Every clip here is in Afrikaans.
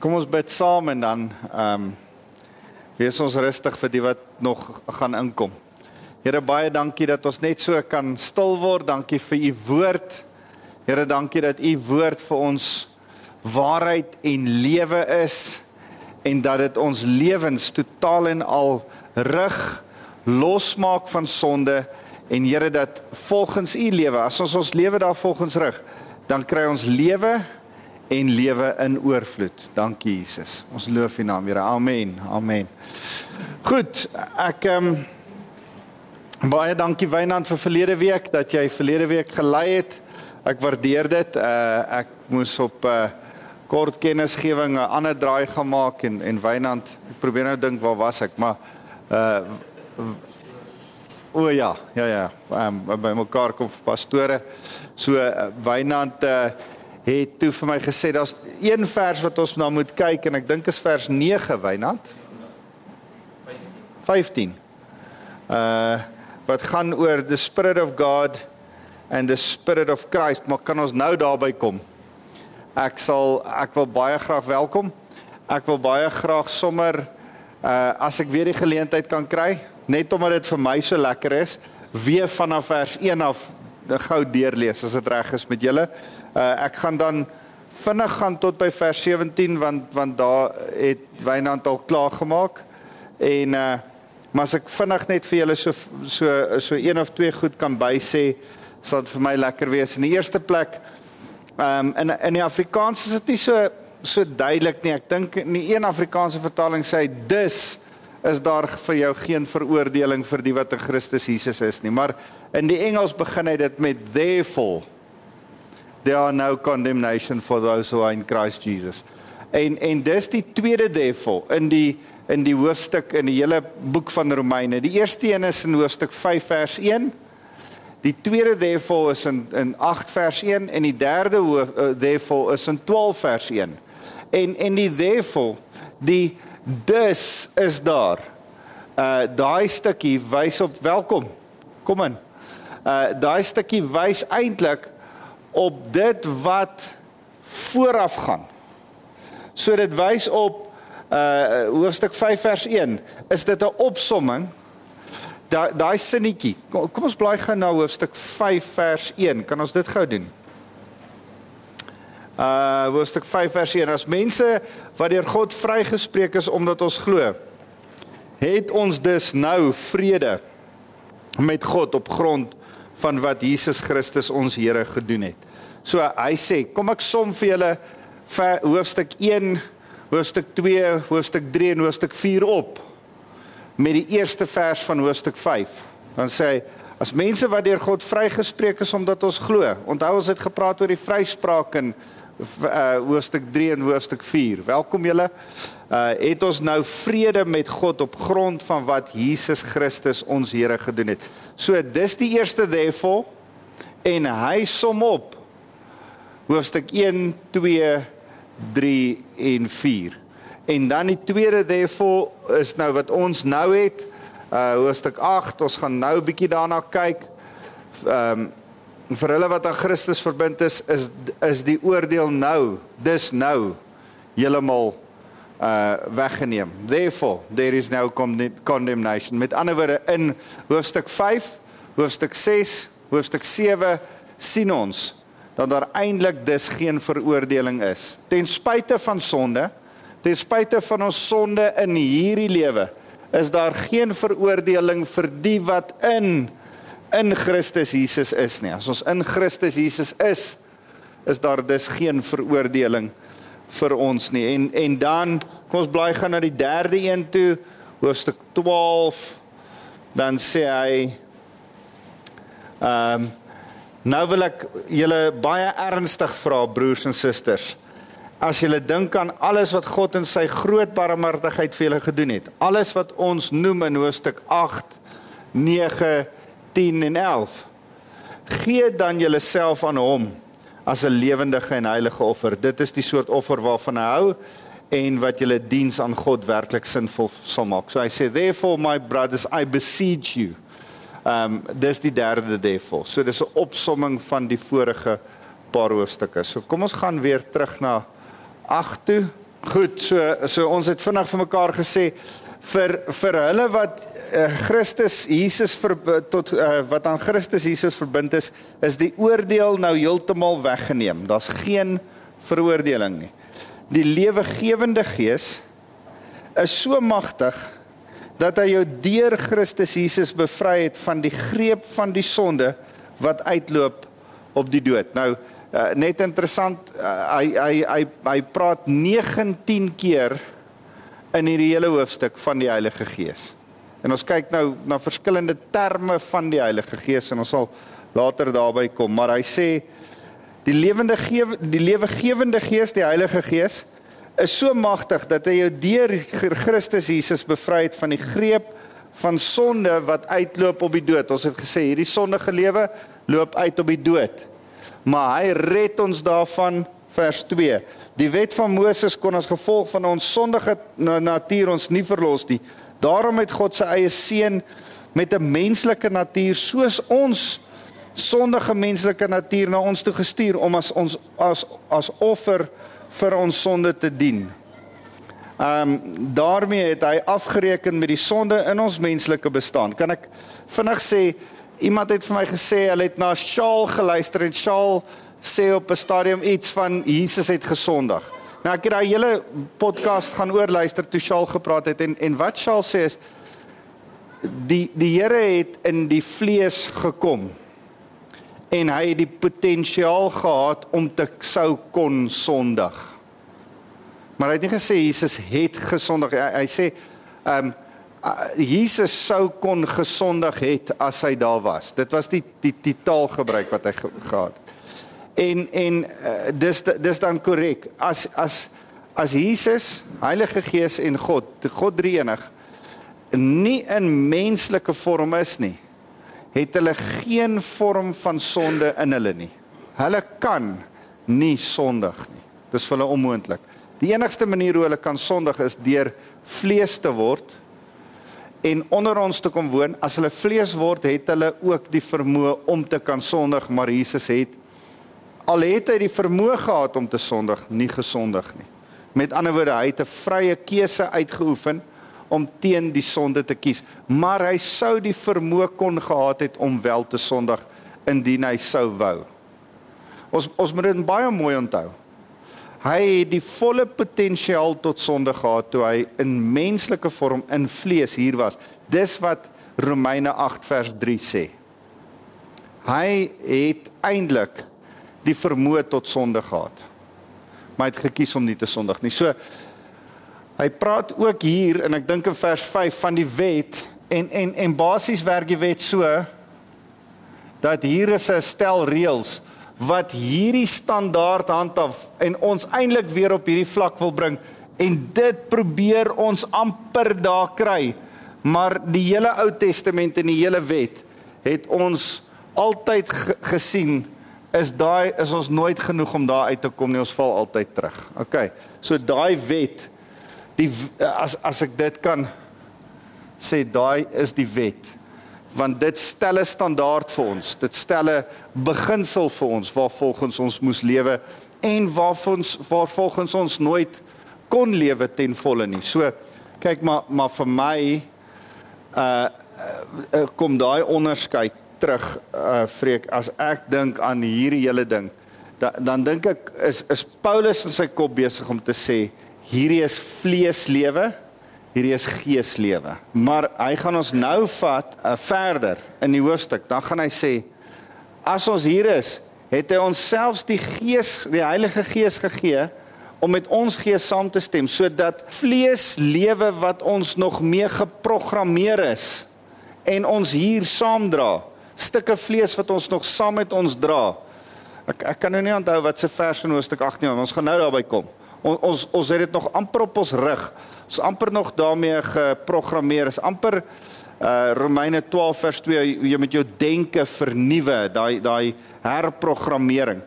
Kom ons bid saam en dan ehm um, wees ons rustig vir die wat nog gaan inkom. Here baie dankie dat ons net so kan stil word. Dankie vir u woord. Here dankie dat u woord vir ons waarheid en lewe is en dat dit ons lewens totaal en al rig losmaak van sonde en Here dat volgens u lewe as ons ons lewe daar volgens rig dan kry ons lewe en lewe in oorvloed. Dankie Jesus. Ons loof U naam, Here. Amen. Amen. Goed, ek ehm um, baie dankie Wynand vir verlede week dat jy verlede week gelei het. Ek waardeer dit. Uh ek moes op 'n uh, kort kennisgewing 'n ander draai gemaak en en Wynand, ek probeer nou dink waar was ek, maar uh O ja, ja ja, um, by mekaar kom pastore. So uh, Wynand uh het toe vir my gesê daar's een vers wat ons na moet kyk en ek dink is vers 9 Wynand. 15 uh wat gaan oor the spirit of God and the spirit of Christ maar kan ons nou daarby kom? Ek sal ek wil baie graag welkom. Ek wil baie graag sommer uh as ek weer die geleentheid kan kry net omdat dit vir my so lekker is weer vanaf vers 1 af gou deurlees as dit reg is met julle. Uh ek gaan dan vinnig gaan tot by vers 17 want want daar het Wynand al klaar gemaak. En uh maar as ek vinnig net vir julle so so so een of twee goed kan bysê, sal dit vir my lekker wees. In die eerste plek ehm um, in in die Afrikaans is dit nie so so duidelik nie. Ek dink in die een Afrikaanse vertaling sê hy dus is daar vir jou geen veroordeling vir die wat in Christus Jesus is nie. Maar in die Engels begin hy dit met therefore there are no condemnation for those who are in Christ Jesus. En en dis die tweede therefore in die in die hoofstuk in die hele boek van Romeine. Die eerste een is in hoofstuk 5 vers 1. Die tweede therefore is in in 8 vers 1 en die derde hoof, uh, therefore is in 12 vers 1. En en die therefore die dus is daar. Uh daai stukkie wys op welkom. Kom in. Uh daai stukkie wys eintlik op dit wat vooraf gaan. So dit wys op uh hoofstuk 5 vers 1 is dit 'n opsomming daai daai sinnetjie kom, kom ons blaai gou na hoofstuk 5 vers 1 kan ons dit gou doen uh hoofstuk 5 vers 1 as mense wat deur God vrygespreek is omdat ons glo het ons dus nou vrede met God op grond van wat Jesus Christus ons Here gedoen het. So hy sê, kom ek som vir julle hoofstuk 1, hoofstuk 2, hoofstuk 3 en hoofstuk 4 op met die eerste vers van hoofstuk 5. Dan sê hy as mense wat deur God vrygespreek is omdat ons glo. Onthou ons het gepraat oor die vryspraak en uh, hoofstuk 3 en hoofstuk 4. Welkom julle. Uh het ons nou vrede met God op grond van wat Jesus Christus ons Here gedoen het. So dis die eerste therefore en hy som op hoofstuk 1, 2, 3 en 4. En dan die tweede therefore is nou wat ons nou het uh hoofstuk 8. Ons gaan nou 'n bietjie daarna kyk. Ehm um, En vir hulle wat aan Christus verbind is, is is die oordeel nou, dis nou heeltemal uh weggeneem. Therefore there is no condemnation. Met ander woorde in hoofstuk 5, hoofstuk 6, hoofstuk 7 sien ons dat daar eintlik dus geen veroordeling is. Ten spyte van sonde, ten spyte van ons sonde in hierdie lewe, is daar geen veroordeling vir die wat in in Christus Jesus is nie. As ons in Christus Jesus is, is daar dus geen veroordeling vir ons nie. En en dan kom ons blaai gaan na die derde een toe, hoofstuk 12. Dan sê hy ehm um, nou wil ek julle baie ernstig vra broers en susters. As julle dink aan alles wat God in sy groot barmhartigheid vir julle gedoen het, alles wat ons noem in hoofstuk 8, 9 10 en 11. Gee dan julleself aan hom as 'n lewendige en heilige offer. Dit is die soort offer waarvan hy hou en wat julle diens aan God werklik sinvol sal maak. So hy sê therefore my brothers I beseech you. Um dis die derde therefore. So dis 'n opsomming van die vorige paar hoofstukke. So kom ons gaan weer terug na 8 toe Goed, so so ons het vinnig vir mekaar gesê vir vir hulle wat Christus Jesus ver, tot uh, wat aan Christus Jesus verbind is, is die oordeel nou heeltemal weggeneem. Daar's geen veroordeling nie. Die lewegewende Gees is so magtig dat hy jou deur Christus Jesus bevry het van die greep van die sonde wat uitloop op die dood. Nou uh, net interessant, uh, hy hy hy hy praat 19 keer in hierdie hele hoofstuk van die Heilige Gees. En ons kyk nou na verskillende terme van die Heilige Gees en ons sal later daarby kom, maar hy sê die lewende gewe die lewegewende Gees, die Heilige Gees is so magtig dat hy jou deur Christus Jesus bevry het van die greep van sonde wat uitloop op die dood. Ons het gesê hierdie sondige lewe loop uit op die dood. Maar hy red ons daarvan vers 2. Die wet van Moses kon as gevolg van ons sondige natuur ons nie verlos nie. Daarom het God sy eie seun met 'n menslike natuur soos ons sondige menslike natuur na ons toe gestuur om as ons as as offer vir ons sonde te dien. Ehm um, daarmee het hy afgereken met die sonde in ons menslike bestaan. Kan ek vinnig sê iemand het vir my gesê hulle het na Shaal geluister en Shaal sê op 'n stadium iets van Jesus het gesondig. Nou ek het daai hele podcast gaan oorluister toe Shaal gepraat het en en wat Shaal sê is die die Here het in die vlees gekom en hy het die potensiaal gehad om te sou kon sondig. Maar hy het nie gesê Jesus het gesondig. Hy, hy sê ehm um, Jesus sou kon gesondig het as hy daar was. Dit was die die, die taalgebruik wat hy ge, gehad het. En en uh, dis dis dan korrek. As as as Jesus, Heilige Gees en God, God drie enig nie in menslike vorm is nie het hulle geen vorm van sonde in hulle nie. Hulle kan nie sondig nie. Dis vir hulle onmoontlik. Die enigste manier hoe hulle kan sondig is deur vlees te word en onder ons te kom woon. As hulle vlees word, het hulle ook die vermoë om te kan sondig, maar Jesus het al het hy die vermoë gehad om te sondig, nie gesondig nie. Met ander woorde, hy het 'n vrye keuse uitgeoefen om teen die sonde te kies, maar hy sou die vermoë kon gehad het om wel te sondig indien hy sou wou. Ons ons moet dit baie mooi onthou. Hy het die volle potensiaal tot sonde gehad toe hy in menslike vorm in vlees hier was. Dis wat Romeine 8 vers 3 sê. Hy het eintlik die vermoë tot sonde gehad. Maar hy het gekies om nie te sondig nie. So Hy praat ook hier en ek dink in vers 5 van die wet en en en basies werk die wet so dat hier is 'n stel reëls wat hierdie standaard handhaaf en ons eintlik weer op hierdie vlak wil bring en dit probeer ons amper daar kry maar die hele Ou Testament en die hele wet het ons altyd gesien is daai is ons nooit genoeg om daar uit te kom nie ons val altyd terug. OK. So daai wet die as as ek dit kan sê daai is die wet want dit stel 'n standaard vir ons dit stel 'n beginsel vir ons waar volgens ons moes lewe en waar ons waar volgens ons nooit kon lewe ten volle nie so kyk maar maar vir my uh, uh kom daai onderskeid terug uh vreek as ek dink aan hierdie hele ding da, dan dink ek is is Paulus in sy kop besig om te sê hierdie is vleeslewe, hierdie is geeslewe. Maar hy gaan ons nou vat uh, verder in die hoofstuk. Dan gaan hy sê as ons hier is, het hy ons selfs die Gees, die Heilige Gees gegee om met ons gees saam te stem sodat vleeslewe wat ons nog mee geprogrammeer is en ons hier saamdra, stukke vlees wat ons nog saam met ons dra. Ek ek kan nou nie onthou wat se vers in hoofstuk 18 is. Ons gaan nou daarby kom. On, ons ons het dit nog amper op ons rug. Ons amper nog daarmee geprogrammeer. Is amper uh Romeine 12 vers 2 jy met jou denke vernuwe, daai daai herprogrammering.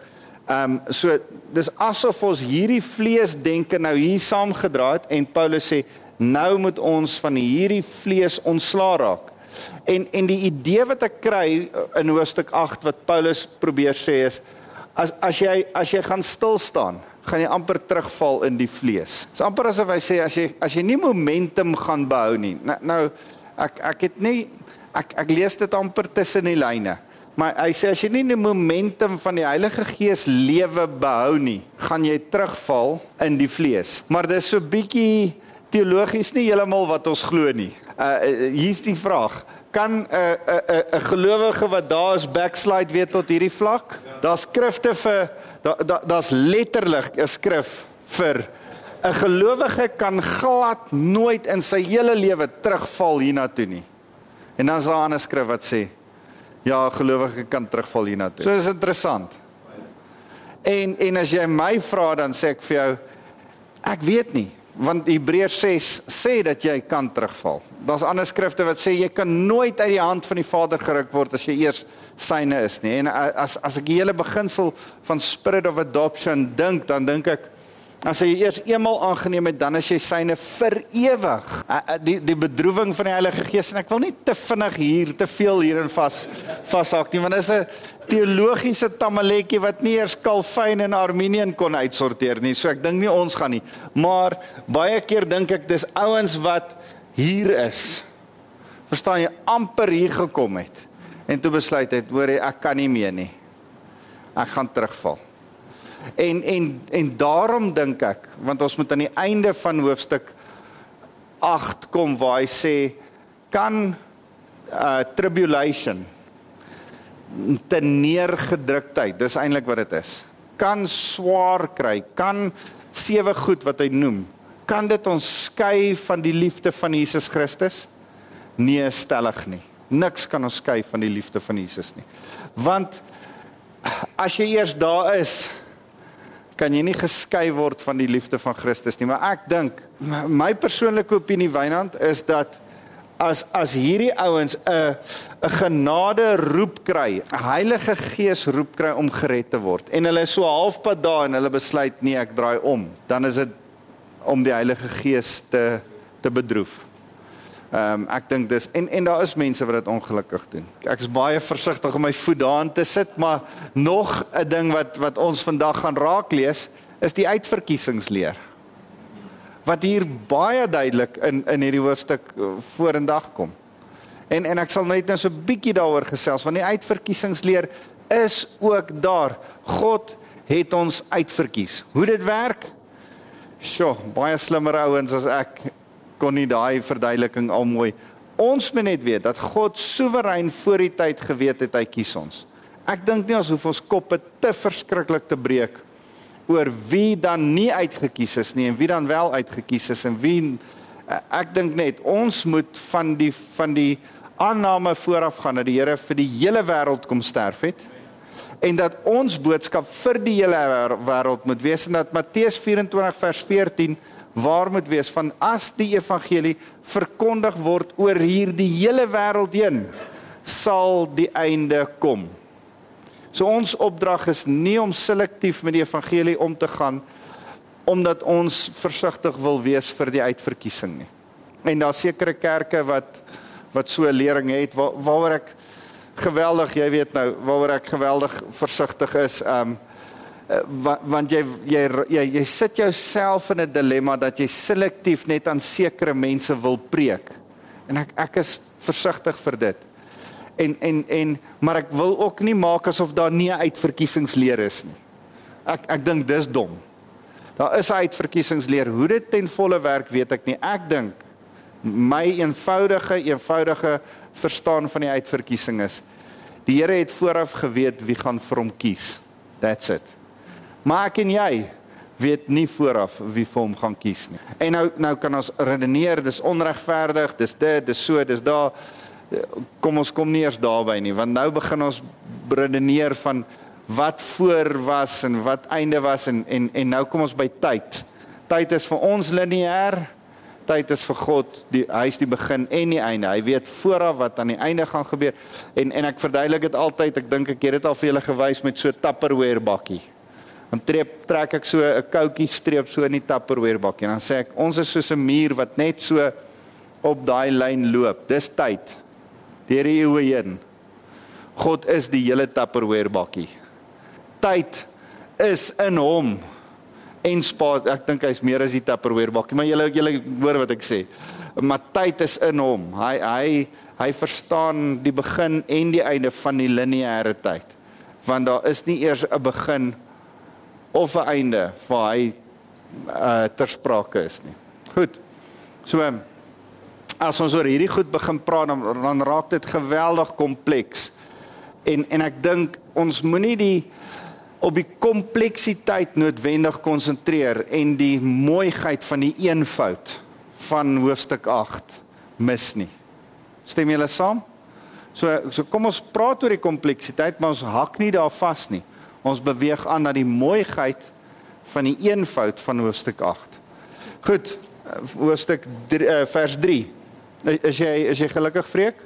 Ehm um, so dis asof ons hierdie vleesdenke nou hier saamgedra het en Paulus sê nou moet ons van hierdie vlees ontslaa raak. En en die idee wat ek kry in hoofstuk 8 wat Paulus probeer sê is as as jy as jy gaan stil staan gaan jy amper terugval in die vlees. Dit is amper asof hy sê as jy as jy nie momentum gaan behou nie. Nou, nou ek ek het nie ek ek lees dit amper tussen die lyne. Maar hy sê as jy nie die momentum van die Heilige Gees lewe behou nie, gaan jy terugval in die vlees. Maar dis so bietjie teologies nie heeltemal wat ons glo nie. Uh hier's die vraag. Kan 'n uh, 'n uh, 'n uh, gelowige wat daar is backslide weer tot hierdie vlak? Daar's skrifte vir daar's da, letterlik 'n skrif vir 'n gelowige kan glad nooit in sy hele lewe terugval hiernatoe nie. En dan is daar 'n ander skrif wat sê ja, gelowige kan terugval hiernatoe. So dis interessant. En en as jy my vra dan sê ek vir jou ek weet nie want Hebreërs 6 sê dat jy kan terugval. Daar's ander skrifte wat sê jy kan nooit uit die hand van die Vader geruk word as jy eers syne is nie. En as as ek die hele beginsel van spirit of adoption dink, dan dink ek As jy eers eenmal aangeneem het, dan is jy syne vir ewig. Die die bedroewing van die Heilige Gees en ek wil nie te vinnig hier te veel hierin vas vashak nie, want dit is 'n teologiese tamaletjie wat nie eers Calvin en Arminian kon uitsorteer nie. So ek dink nie ons gaan nie. Maar baie keer dink ek dis ouens wat hier is. Verstaan jy amper hier gekom het en toe besluit het, hoor jy, ek kan nie meer nie. Ek gaan terugval. En en en daarom dink ek, want ons moet aan die einde van hoofstuk 8 kom waar hy sê kan uh tribulation te neergedruktheid, dis eintlik wat dit is. Kan swaar kry, kan sewe goed wat hy noem, kan dit ons skei van die liefde van Jesus Christus? Nee, stellig nie. Niks kan ons skei van die liefde van Jesus nie. Want as jy eers daar is, kan jy nie geskei word van die liefde van Christus nie. Maar ek dink my persoonlike opinie Wynand is dat as as hierdie ouens 'n 'n genade roep kry, 'n Heilige Gees roep kry om gered te word en hulle is so halfpad daar en hulle besluit nee, ek draai om, dan is dit om die Heilige Gees te te bedroef. Ehm um, ek dink dis en en daar is mense wat dit ongelukkig doen. Ek is baie versigtig om my voet daarin te sit, maar nog 'n ding wat wat ons vandag gaan raak lees is die uitverkiesingsleer. Wat hier baie duidelik in in hierdie hoofstuk eh, vorendag kom. En en ek sal net nou so 'n bietjie daaroor gesels want die uitverkiesingsleer is ook daar. God het ons uitverkies. Hoe dit werk? Sjoe, baie slimmer ouens as ek kon nie daai verduideliking al mooi. Ons moet net weet dat God soewerein voor die tyd geweet het hy kies ons. Ek dink nie ons hoef ons koppe te verskriklik te breek oor wie dan nie uitgekies is nie en wie dan wel uitgekies is en wie ek dink net ons moet van die van die aanname vooraf gaan dat die Here vir die hele wêreld kom sterf het en dat ons boodskap vir die hele wêreld moet wees en dat Matteus 24 vers 14 waar moet wees van as die evangelie verkondig word oor hierdie hele wêreld heen sal die einde kom. So ons opdrag is nie om selektief met die evangelie om te gaan omdat ons versigtig wil wees vir die uitverkiesing nie. En daar sekere kerke wat wat so 'n lering het waar, waaroor ek geweldig, jy weet nou, waaroor ek geweldig versigtig is. Um Eh, want jy jy jy, jy sit jouself in 'n dilemma dat jy selektief net aan sekere mense wil preek. En ek ek is versigtig vir dit. En en en maar ek wil ook nie maak asof daar nie 'n uitverkiesingsleer is nie. Ek ek dink dis dom. Daar is 'n uitverkiesingsleer. Hoe dit ten volle werk, weet ek nie. Ek dink my eenvoudige eenvoudige verstaan van die uitverkiesing is die Here het vooraf geweet wie gaan vir hom kies. That's it. Maar ek en jy weet nie vooraf wie vir hom gaan kies nie. En nou nou kan ons redeneer, dis onregverdig, dis dit, dis so, dis daar. Kom ons kom nie eers daarby nie, want nou begin ons redeneer van wat voor was en wat einde was en en en nou kom ons by tyd. Tyd is vir ons lineêr. Tyd is vir God, die hy is die begin en die einde. Hy weet vooraf wat aan die einde gaan gebeur. En en ek verduidelik dit altyd. Ek dink ek het dit al vir julle gewys met so 'n Tupperware bakkie dan trek trek ek so 'n koutjie streep so in die Tupperware bakkie en dan sê ek ons is soos 'n muur wat net so op daai lyn loop. Dis tyd. Deur die eeue heen. God is die hele Tupperware bakkie. Tyd is in hom en spaat. Ek dink hy's meer as die Tupperware bakkie, maar julle julle hoor wat ek sê. Maar tyd is in hom. Hy hy hy verstaan die begin en die einde van die lineêre tyd. Want daar is nie eers 'n begin of 'n einde waar hy uh, ter sprake is nie. Goed. So as ons oor hierdie goed begin praat dan, dan raak dit geweldig kompleks. En en ek dink ons moenie die op die kompleksiteit noodwendig konsentreer en die mooiheid van die eenvoud van hoofstuk 8 mis nie. Stem julle saam? So so kom ons praat oor die kompleksiteit, maar ons hak nie daar vas nie. Ons beweeg aan na die mooiheid van die eenvoud van hoofstuk 8. Goed, hoofstuk 3 uh, vers 3. Is jy is jy gelukkig vreek?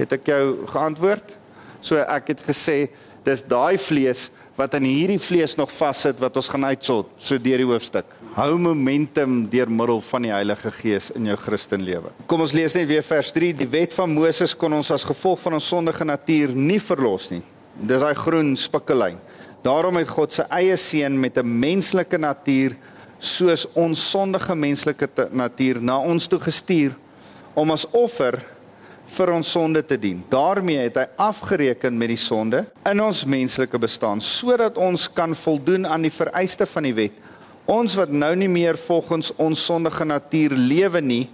Het ek jou geantwoord? So ek het gesê dis daai vlees wat in hierdie vlees nog vassit wat ons gaan uitsort so deur die hoofstuk. Hou momentum deur middel van die Heilige Gees in jou Christenlewe. Kom ons lees net weer vers 3. Die wet van Moses kon ons as gevolg van ons sondige natuur nie verlos nie. Dis daai groen spikkelyn. Daarom het God sy eie seun met 'n menslike natuur soos ons sondige menslike natuur na ons toe gestuur om as offer vir ons sonde te dien. Daarmee het hy afgereken met die sonde in ons menslike bestaan sodat ons kan voldoen aan die vereiste van die wet. Ons wat nou nie meer volgens ons sondige natuur lewe nie,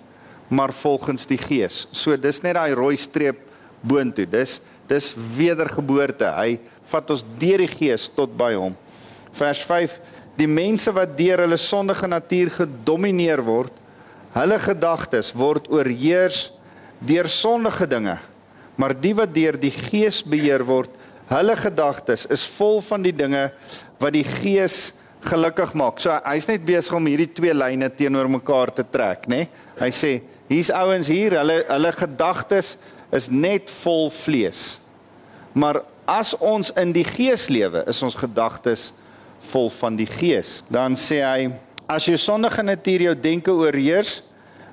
maar volgens die Gees. So dis net daai rooi streep boontoe. Dis dis wedergeboorte. Hy vat ons deur die Gees tot by hom. Vers 5: Die mense wat deur hulle sondige natuur gedomeineer word, hulle gedagtes word oorheers deur sondige dinge. Maar die wat deur die Gees beheer word, hulle gedagtes is vol van die dinge wat die Gees gelukkig maak. So hy's net besig om hierdie twee lyne teenoor mekaar te trek, nê? Hy sê, hier's ouens hier, hulle hulle gedagtes is net vol vlees. Maar as ons in die Gees lewe, is ons gedagtes vol van die Gees. Dan sê hy, as jou sondige natuur jou denke oorheers,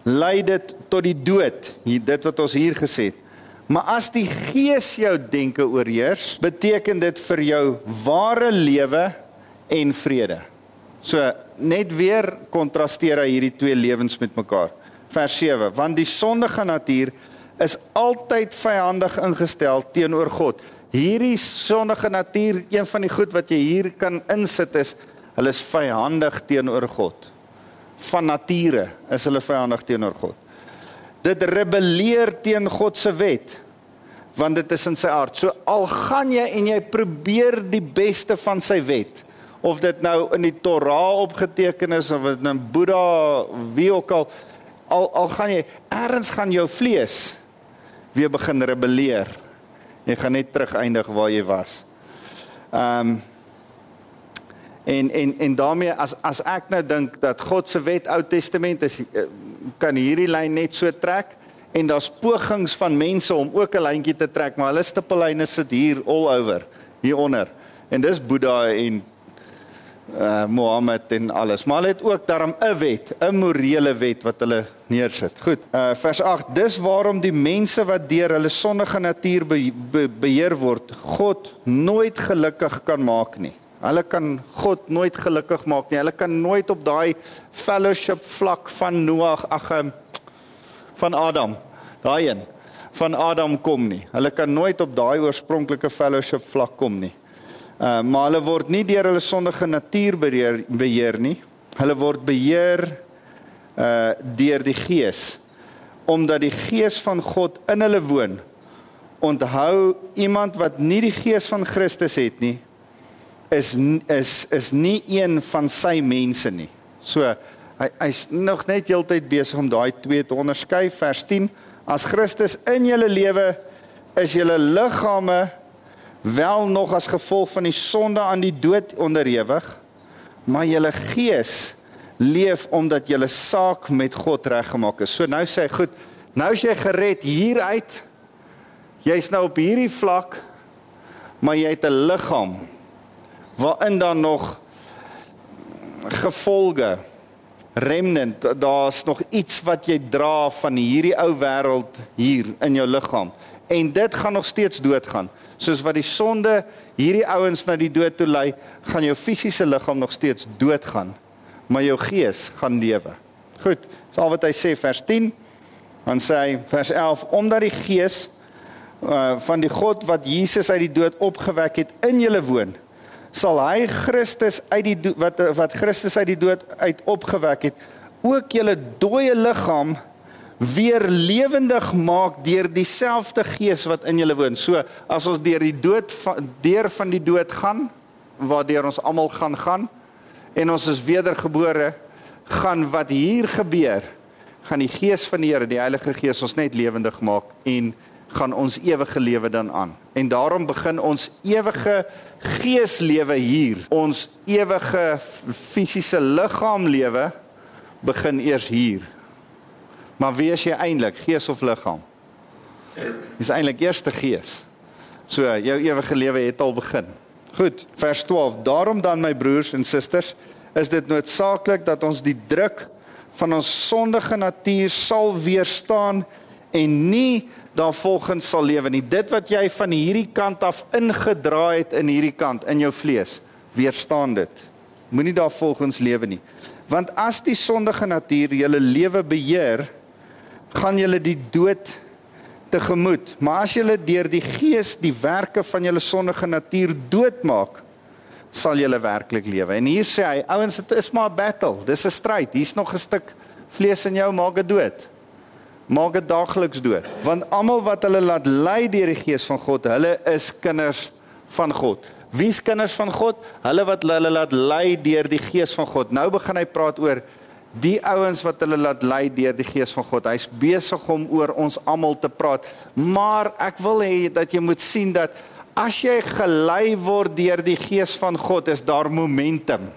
lei dit tot die dood. Hier dit wat ons hier gesê het. Maar as die Gees jou denke oorheers, beteken dit vir jou ware lewe en vrede. So net weer kontrasteer hy hierdie twee lewens met mekaar. Vers 7: Want die sondige natuur is altyd vyandig ingestel teenoor God. Hierdie sondige natuur, een van die goed wat jy hier kan insit is, hulle is vyandig teenoor God van nature is hulle vyandig teenoor God. Dit rebelleer teen God se wet want dit is in sy aard. So al gaan jy en jy probeer die beste van sy wet of dit nou in die Torah opgeteken is of in Boeddha wie ook al al al gaan jy ergens gaan jou vlees weer begin rebelleer. Jy gaan net terug eindig waar jy was. Ehm um, En en en daarmee as as ek nou dink dat God se wet Ou Testament is eh, kan hierdie lyn net so trek en daar's pogings van mense om ook 'n lyntjie te trek, maar hulle stippellyne sit hier all over hieronder. En dis Boeddha en uh Mohammed en alles. Maar hulle het ook daarom 'n wet, 'n morele wet wat hulle neersit. Goed. Uh vers 8. Dis waarom die mense wat deur hulle sondige natuur be, be, beheer word, God nooit gelukkig kan maak nie. Hulle kan God nooit gelukkig maak nie. Hulle kan nooit op daai fellowship vlak van Noag ag ehm, van Adam, daai een van Adam kom nie. Hulle kan nooit op daai oorspronklike fellowship vlak kom nie. Uh maar hulle word nie deur hulle sondige natuur beheer, beheer nie. Hulle word beheer uh deur die Gees omdat die Gees van God in hulle woon. Onthou iemand wat nie die Gees van Christus het nie, is is is nie een van sy mense nie. So hy hy's nog net heeltyd besig om daai twee te onderskei. Vers 10: As Christus in julle lewe is julle liggame wel nog as gevolg van die sonde aan die dood onderhewig, maar julle gees leef omdat julle saak met God reggemaak is. So nou sê hy, goed, nou is jy gered hieruit. Jy's nou op hierdie vlak, maar jy het 'n liggaam waarin dan nog gevolge remnant daar's nog iets wat jy dra van hierdie ou wêreld hier in jou liggaam en dit gaan nog steeds doodgaan soos wat die sonde hierdie ouens na die dood toe lei gaan jou fisiese liggaam nog steeds doodgaan maar jou gees gaan lewe. Goed, dis al wat hy sê vers 10. Dan sê hy vers 11 omdat die gees uh, van die God wat Jesus uit die dood opgewek het in julle woon, sal hy Christus uit die wat wat Christus uit die dood uit opgewek het, ook julle dooie liggaam weer lewendig maak deur dieselfde gees wat in julle woon. So as ons deur die dood deur van die dood gaan, waardeur ons almal gaan gaan en ons is wedergebore, gaan wat hier gebeur, gaan die gees van die Here, die Heilige Gees ons net lewendig maak en gaan ons ewige lewe dan aan. En daarom begin ons ewige geeslewe hier. Ons ewige fisiese liggaamlewe begin eers hier Maar wie is jy eintlik, gees of liggaam? Dis eintlik eerste gees. So jou ewige lewe het al begin. Goed, vers 12. Daarom dan my broers en susters, is dit noodsaaklik dat ons die druk van ons sondige natuur sal weerstaan en nie daarvolgens sal lewe nie. Dit wat jy van hierdie kant af ingedraai het in hierdie kant in jou vlees, weerstaan dit. Moenie daarvolgens lewe nie. Want as die sondige natuur julle lewe beheer, gaan julle die dood tegemoet. Maar as julle deur die gees die werke van julle sondige natuur doodmaak, sal julle werklik lewe. En hier sê hy, ouens, dit is maar 'n battle. Dis 'n stryd. Hier's nog 'n stuk vlees in jou, maak dit dood. Maak dit daagliks dood. Want almal wat hulle laat lei deur die gees van God, hulle is kinders van God. Wie's kinders van God? Hulle wat hulle laat lei deur die gees van God. Nou begin hy praat oor die ouens wat hulle laat lei deur die gees van God. Hy's besig om oor ons almal te praat. Maar ek wil hê dat jy moet sien dat as jy gelei word deur die gees van God, is daar momentum.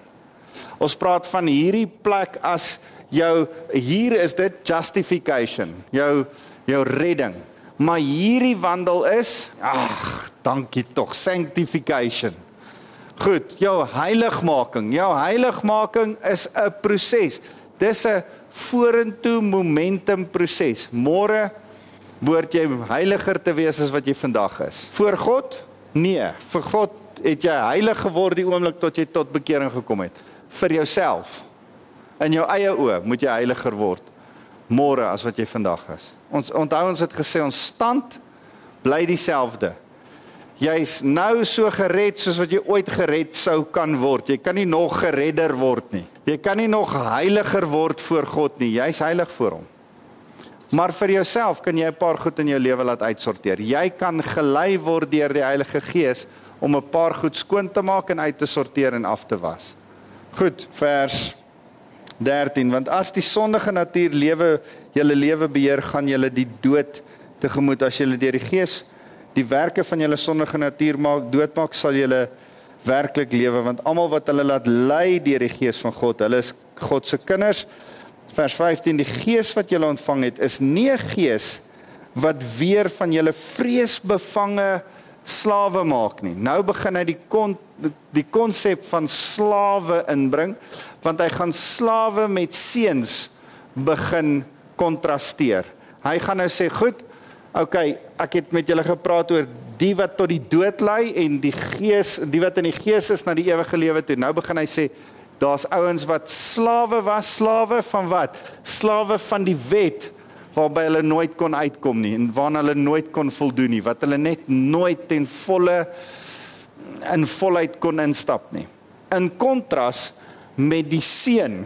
Ons praat van hierdie plek as jou hier is dit justification, jou jou redding. Maar hierdie wandel is ag, dankie tog, sanctification. Goed, jou heiligmaking. Jou heiligmaking is 'n proses. Dis 'n vorentoe momentum proses. Môre word jy heiliger te wees as wat jy vandag is. Voor God? Nee, vir God het jy heilig geword die oomblik tot jy tot bekering gekom het. Vir jouself. In jou eie oë moet jy heiliger word môre as wat jy vandag is. Ons onthou ons het gesê ons stand bly dieselfde. Jy's nou so gered soos wat jy ooit gered sou kan word. Jy kan nie nog geredder word nie. Jy kan nie nog heiliger word voor God nie. Jy's heilig voor hom. Maar vir jouself kan jy 'n paar goed in jou lewe laat uitsorteer. Jy kan gelei word deur die Heilige Gees om 'n paar goed skoon te maak en uit te sorteer en af te was. Goed, vers 13, want as die sondige natuur lewe julle lewe beheer, gaan julle die dood tegemoet as julle deur die Gees die werke van julle sondige natuur maak doodmaak sal julle werklik lewe want almal wat hulle laat lei deur die gees van God hulle is God se kinders. Vers 15 die gees wat julle ontvang het is nie 'n gees wat weer van julle vreesbevange slawe maak nie. Nou begin hy die kon, die konsep van slawe inbring want hy gaan slawe met seuns begin kontrasteer. Hy gaan nou sê goed OK, ek het met julle gepraat oor die wat tot die dood lei en die gees, die wat in die gees is na die ewige lewe toe. Nou begin hy sê daar's ouens wat slawe was, slawe van wat? Slawe van die wet waarby hulle nooit kon uitkom nie en waarna hulle nooit kon voldoen nie, wat hulle net nooit ten volle in volheid kon instap nie. In kontras met die seun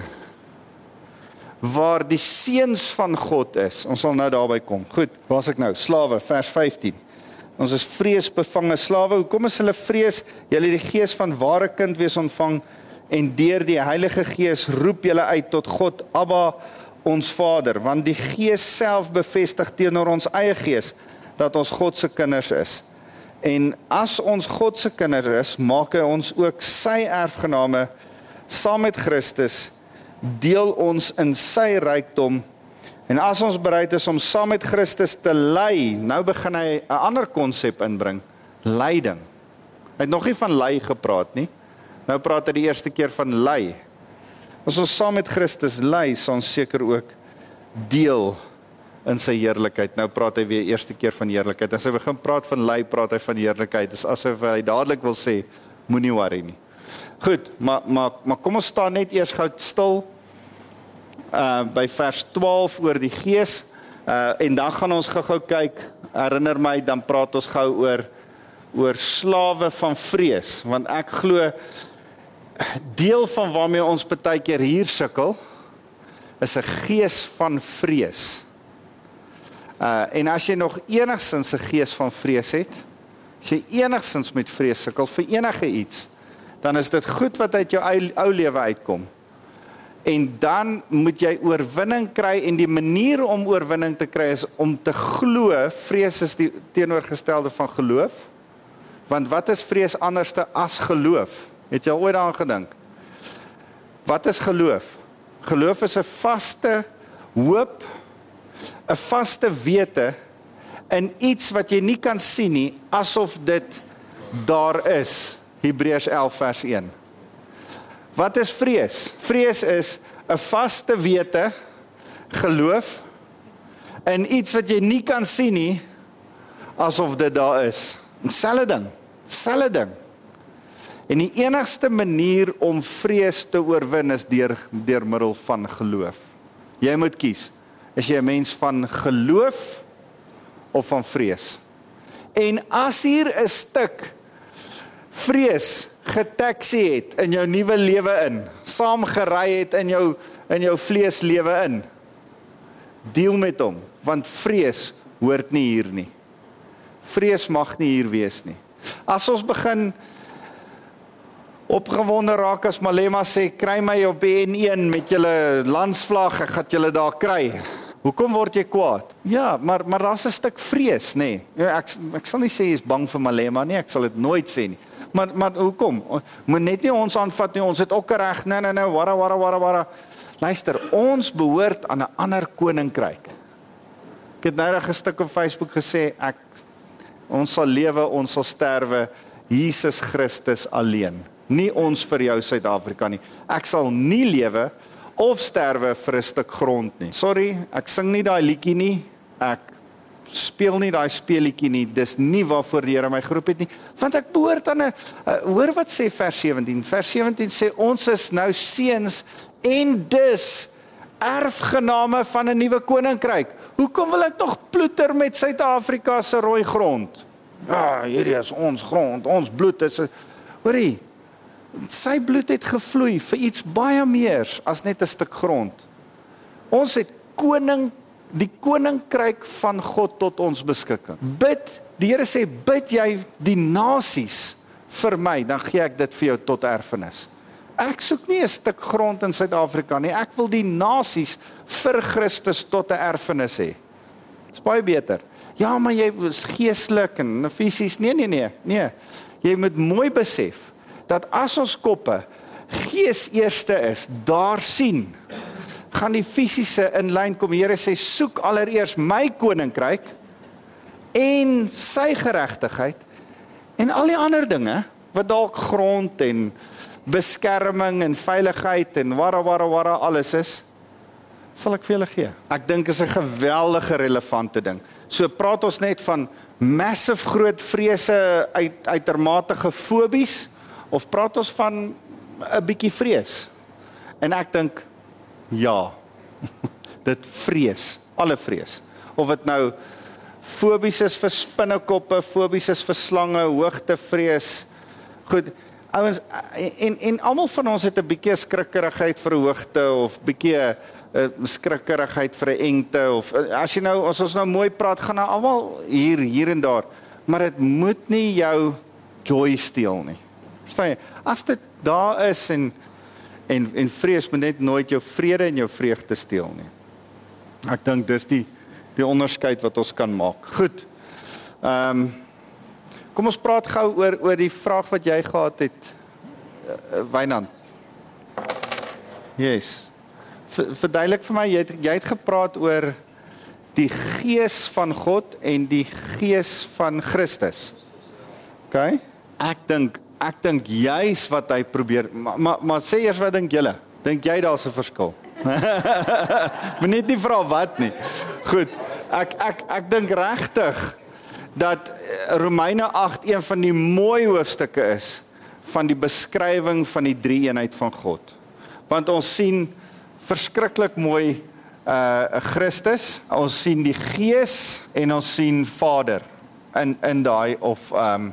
waar die seuns van God is. Ons sal nou daarby kom. Goed, waar's ek nou? Slawe, vers 15. Ons is vreesbevange slawe. Hoekom is hulle vrees? Julle het die gees van ware kind wees ontvang en deur die Heilige Gees roep julle uit tot God, Abba, ons Vader, want die Gees self bevestig teenoor ons eie gees dat ons God se kinders is. En as ons God se kinders is, maak hy ons ook sy erfgename saam met Christus deel ons in sy rykdom. En as ons bereid is om saam met Christus te ly, nou begin hy 'n ander konsep inbring, lyding. Hy het nog nie van ly gepraat nie. Nou praat hy die eerste keer van ly. As ons saam met Christus ly, sal ons seker ook deel in sy heerlikheid. Nou praat hy weer eerste keer van heerlikheid. As hy begin praat van ly, praat hy van heerlikheid. Dis asof hy dadelik wil sê moenie worry nie. Goed, maar maar maar kom ons staan net eers gou stil uh by vers 12 oor die gees. Uh en dan gaan ons gou-gou kyk. Herinner my dan praat ons gou oor oor slawe van vrees want ek glo deel van waarmee ons baie keer hier sukkel is 'n gees van vrees. Uh en as jy nog enigsins 'n gees van vrees het, as jy enigsins met vrees sukkel vir enige iets, dan is dit goed wat uit jou ou, ou lewe uitkom. En dan moet jy oorwinning kry en die manier om oorwinning te kry is om te glo. Vrees is die teenoorgestelde van geloof. Want wat is vrees anderste as geloof? Het jy al ooit daaraan gedink? Wat is geloof? Geloof is 'n vaste hoop, 'n vaste wete in iets wat jy nie kan sien nie, asof dit daar is. Hebreërs 11 vers 1. Wat is vrees? Vrees is 'n vaste wete, geloof in iets wat jy nie kan sien nie asof dit daar is. Selfde ding. Selfde ding. En die enigste manier om vrees te oorwin is deur deur middel van geloof. Jy moet kies. Is jy 'n mens van geloof of van vrees? En as hier 'n stuk vrees getaxi het in jou nuwe lewe in, saamgery het in jou in jou vleeslewe in, deel met hom, want vrees hoort nie hier nie. Vrees mag nie hier wees nie. As ons begin opgewonde raak as Malema sê kry my op die N1 met julle landsvlag, ek gaan julle daar kry. Hoekom word jy kwaad? Ja, maar maar daar's 'n stuk vrees, nê. Nee. Ja, ek ek sal nie sê jy is bang vir Malema nie, ek sal dit nooit sê nie. Maar maar hoekom? Moet net nie ons aanvat nie. Ons het ook reg. Nee nee nee, wara wara wara wara. Luister, ons behoort aan 'n ander koninkryk. Ek het nou 'n stuk op Facebook gesê ek ons sal lewe, ons sal sterwe Jesus Christus alleen nie ons vir jou Suid-Afrika nie. Ek sal nie lewe of sterwe vir 'n stuk grond nie. Sorry, ek sing nie daai liedjie nie. Ek speel nie daai speelietjie nie. Dis nie waarvoor die Here my geroep het nie, want ek behoort aan 'n hoor wat sê vers 17. Vers 17 sê ons is nou seuns en dus erfgename van 'n nuwe koninkryk. Hoekom wil ek nog ploeter met Suid-Afrika se rooi grond? Ja, hierdie is ons grond. Ons bloed is Hoorie, sy bloed het gevloei vir iets baie meer as net 'n stuk grond. Ons het koning die koninkryk van God tot ons beskikking. Bid, die Here sê bid jy die nasies vir my, dan gee ek dit vir jou tot erfenis. Ek soek nie 'n stuk grond in Suid-Afrika nie. Ek wil die nasies vir Christus tot 'n erfenis hê. Dis baie beter. Ja, maar jy is geestelik en fisies. Nee, nee, nee. Nee. Jy moet mooi besef dat as ons koppe gees eerste is, daar sien gaan die fisiese in lyn kom. Die Here sê soek allereers my koninkryk en sy geregtigheid en al die ander dinge wat dalk grond en beskerming en veiligheid en wara wara wara alles is sal ek vir julle gee. Ek dink is 'n geweldige relevante ding. So praat ons net van massive groot vrese uit uitermate fobies of praat ons van 'n bietjie vrees? En ek dink ja. dit vrees, alle vrees. Of dit nou fobies is vir spinnekoppe, fobies is vir slange, hoogtevrees. Goed. Ouens en en almal van ons het 'n bietjie skrikkerigheid vir hoogte of bietjie 'n uh, skrikkerigheid vir 'n engte of uh, as jy nou as ons nou mooi praat gaan nou almal hier hier en daar, maar dit moet nie jou joy steel nie. Verstaan jy? As dit daar is en en en vrees moet net nooit jou vrede en jou vreugde steel nie. Ek dink dis die die onderskeid wat ons kan maak. Goed. Ehm um, kom ons praat gou oor oor die vraag wat jy gehad het uh, Wynand. Yes. Verduidelik vir my jy het jy het gepraat oor die gees van God en die gees van Christus. OK? Ek dink ek dink juis wat hy probeer maar maar, maar sê eers wat dink julle? Dink jy daar's 'n verskil? Maar net vra wat nie. Goed. Ek ek ek dink regtig dat eh, Romeine 8 een van die mooi hoofstukke is van die beskrywing van die drie eenheid van God. Want ons sien verskriklik mooi uh Christus, ons sien die Gees en ons sien Vader in in daai of um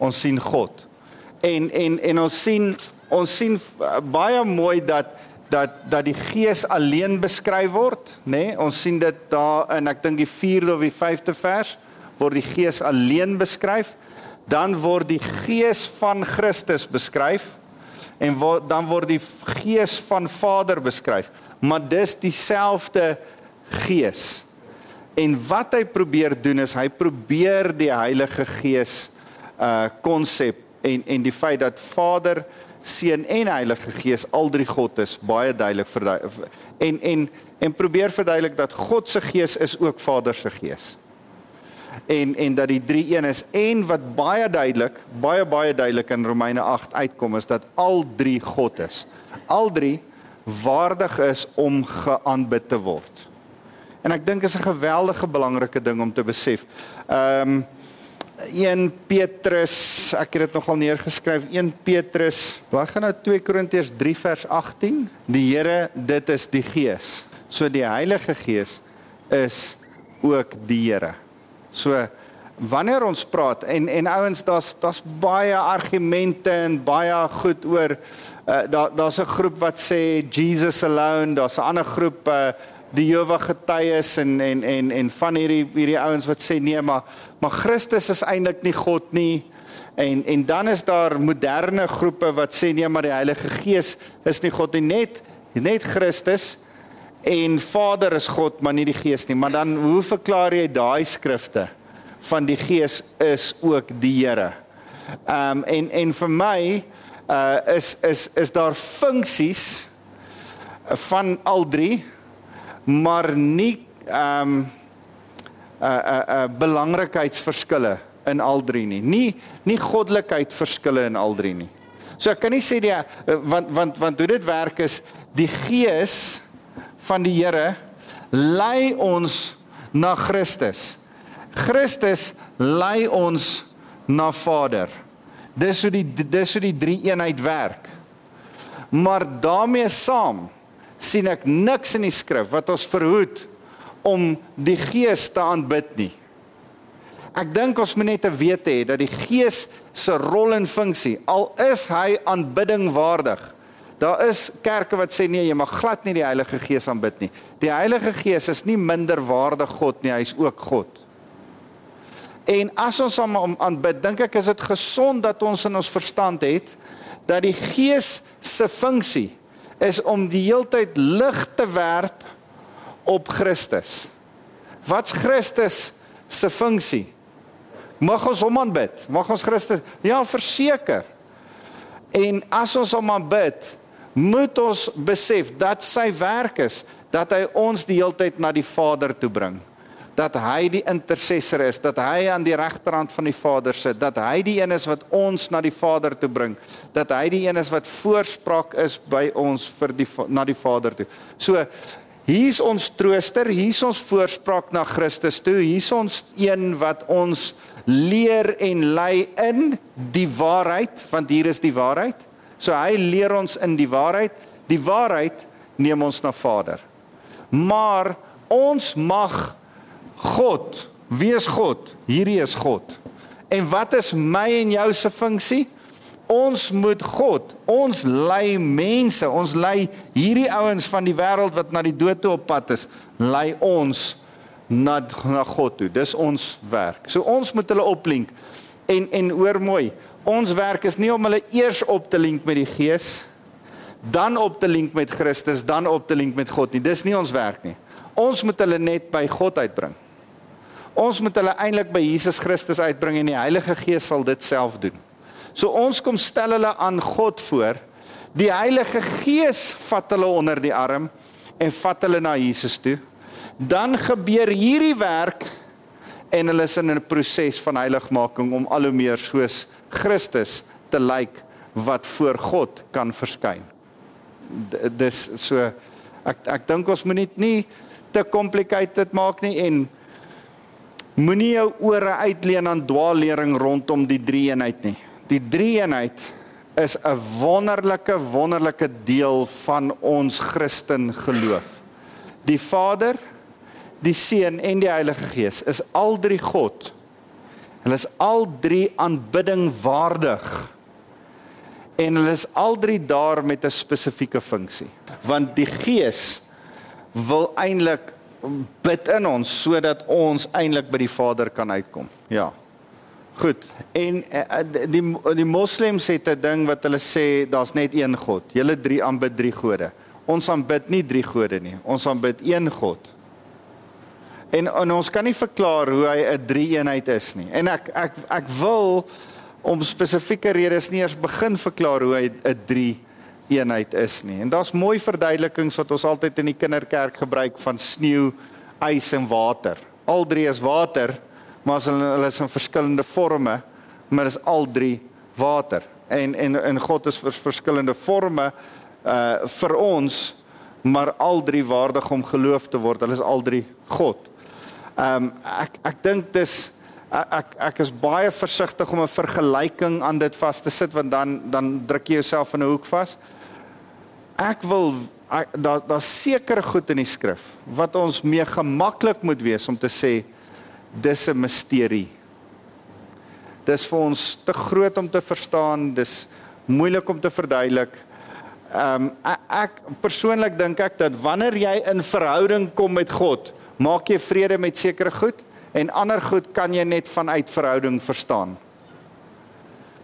ons sien God. En en en ons sien ons sien uh, baie mooi dat dat dat die Gees alleen beskryf word, nê? Nee? Ons sien dit daar in ek dink die 4de of die 5de vers word die Gees alleen beskryf. Dan word die Gees van Christus beskryf en word, dan word die Gees van Vader beskryf. Maar dis dieselfde Gees. En wat hy probeer doen is hy probeer die Heilige Gees uh konsep en en die feit dat Vader, Seun en Heilige Gees al drie God is baie duidelik verduidelik en en en probeer verduidelik dat God se Gees is ook Vader se Gees. En en dat die drie een is en wat baie duidelik, baie baie duidelik in Romeine 8 uitkom is dat al drie God is. Al drie waardig is om geaanbid te word. En ek dink is 'n geweldige belangrike ding om te besef. Ehm um, 1 Petrus, ek het dit nogal neergeskryf. 1 Petrus, waar gaan nou 2 Korintiërs 3 vers 18? Die Here, dit is die Gees. So die Heilige Gees is ook die Here. So wanneer ons praat en en ouens daar's daar's baie argumente en baie goed oor uh, daar daar's 'n groep wat sê Jesus alone, daar's 'n ander groep uh, die Jehovah getuies en en en en van hierdie hierdie ouens wat sê nee maar maar Christus is eintlik nie God nie. En en dan is daar moderne groepe wat sê nee maar die Heilige Gees is nie God nie. Net net Christus en Vader is God maar nie die Gees nie. Maar dan hoe verklaar jy daai skrifte van die Gees is ook die Here? Ehm um, en en vir my uh is is is daar funksies van al drie maar nie ehm um, uh uh uh belangrikheidsverskille in al drie nie. Nie nie goddelikheid verskille in al drie nie. So ek kan nie sê die uh, want want want hoe dit werk is die gees van die Here lei ons na Christus. Christus lei ons na Vader. Dis hoe die dis hoe die drie eenheid werk. Maar daarmee saam sien ek niks in die skrif wat ons verhoed om die gees te aanbid nie. Ek dink ons moet net te weet hê dat die gees se rol en funksie al is hy aanbidding waardig. Daar is kerke wat sê nee, jy mag glad nie die Heilige Gees aanbid nie. Die Heilige Gees is nie minder waardig God nie, hy is ook God. En as ons hom aanbid, dink ek is dit gesond dat ons in ons verstand het dat die Gees se funksie is om die heeltyd lig te werp op Christus. Wat's Christus se funksie? Mag ons hom aanbid? Mag ons Christus? Ja, verseker. En as ons hom aanbid, moet ons besef dat sy werk is dat hy ons die heeltyd na die Vader toe bring dat hy die intercessor is, dat hy aan die regterhand van die Vader sit, dat hy die een is wat ons na die Vader toe bring, dat hy die een is wat voorspraak is by ons vir die na die Vader toe. So hier's ons trooster, hier's ons voorspraak na Christus toe, hier's ons een wat ons leer en lei in die waarheid, want hier is die waarheid. So hy leer ons in die waarheid, die waarheid neem ons na Vader. Maar ons mag God, wie is God? Hierdie is God. En wat is my en jou se funksie? Ons moet God, ons lei mense, ons lei hierdie ouens van die wêreld wat na die dood toe op pad is, lei ons na na God toe. Dis ons werk. So ons moet hulle oplink. En en hoor mooi, ons werk is nie om hulle eers op te link met die Gees, dan op te link met Christus, dan op te link met God nie. Dis nie ons werk nie. Ons moet hulle net by God uitbring. Ons moet hulle eintlik by Jesus Christus uitbring en die Heilige Gees sal dit self doen. So ons kom stel hulle aan God voor. Die Heilige Gees vat hulle onder die arm en vat hulle na Jesus toe. Dan gebeur hierdie werk en hulle is in 'n proses van heiligmaking om al hoe meer soos Christus te lyk wat voor God kan verskyn. Dis so ek ek dink ons moet net nie te complicated maak nie en Moenie jou ore uitleen aan dwaallering rondom die drie eenheid nie. Die drie eenheid is 'n wonderlike wonderlike deel van ons Christen geloof. Die Vader, die Seun en die Heilige Gees is al drie God. Hulle is al drie aanbidding waardig. En hulle is al drie daar met 'n spesifieke funksie. Want die Gees wil eintlik bid in ons sodat ons eintlik by die Vader kan uitkom. Ja. Goed. En uh, die die moslems het 'n ding wat hulle sê daar's net een God. Julle drie aanbid drie gode. Ons aanbid nie drie gode nie. Ons aanbid een God. En, en ons kan nie verklaar hoe hy 'n drie-eenheid is nie. En ek ek ek wil om spesifieke redes nie eers begin verklaar hoe hy 'n drie eenheid is nie. En daar's mooi verduidelikings wat ons altyd in die kinderkerk gebruik van sneeu, ys en water. Al drie is water, maar hulle hulle is in verskillende forme, maar is al drie water. En en en God is vir verskillende forme uh vir ons, maar al drie waardig om geloof te word. Hulle is al drie God. Ehm um, ek ek dink dis ek ek is baie versigtig om 'n vergelyking aan dit vas te sit want dan dan druk jy jouself in 'n hoek vas ek wil daar daar's sekere goed in die skrif wat ons mee gemaklik moet wees om te sê dis 'n misterie. Dis vir ons te groot om te verstaan, dis moeilik om te verduidelik. Ehm um, ek, ek persoonlik dink ek dat wanneer jy in verhouding kom met God, maak jy vrede met sekere goed en ander goed kan jy net vanuit verhouding verstaan.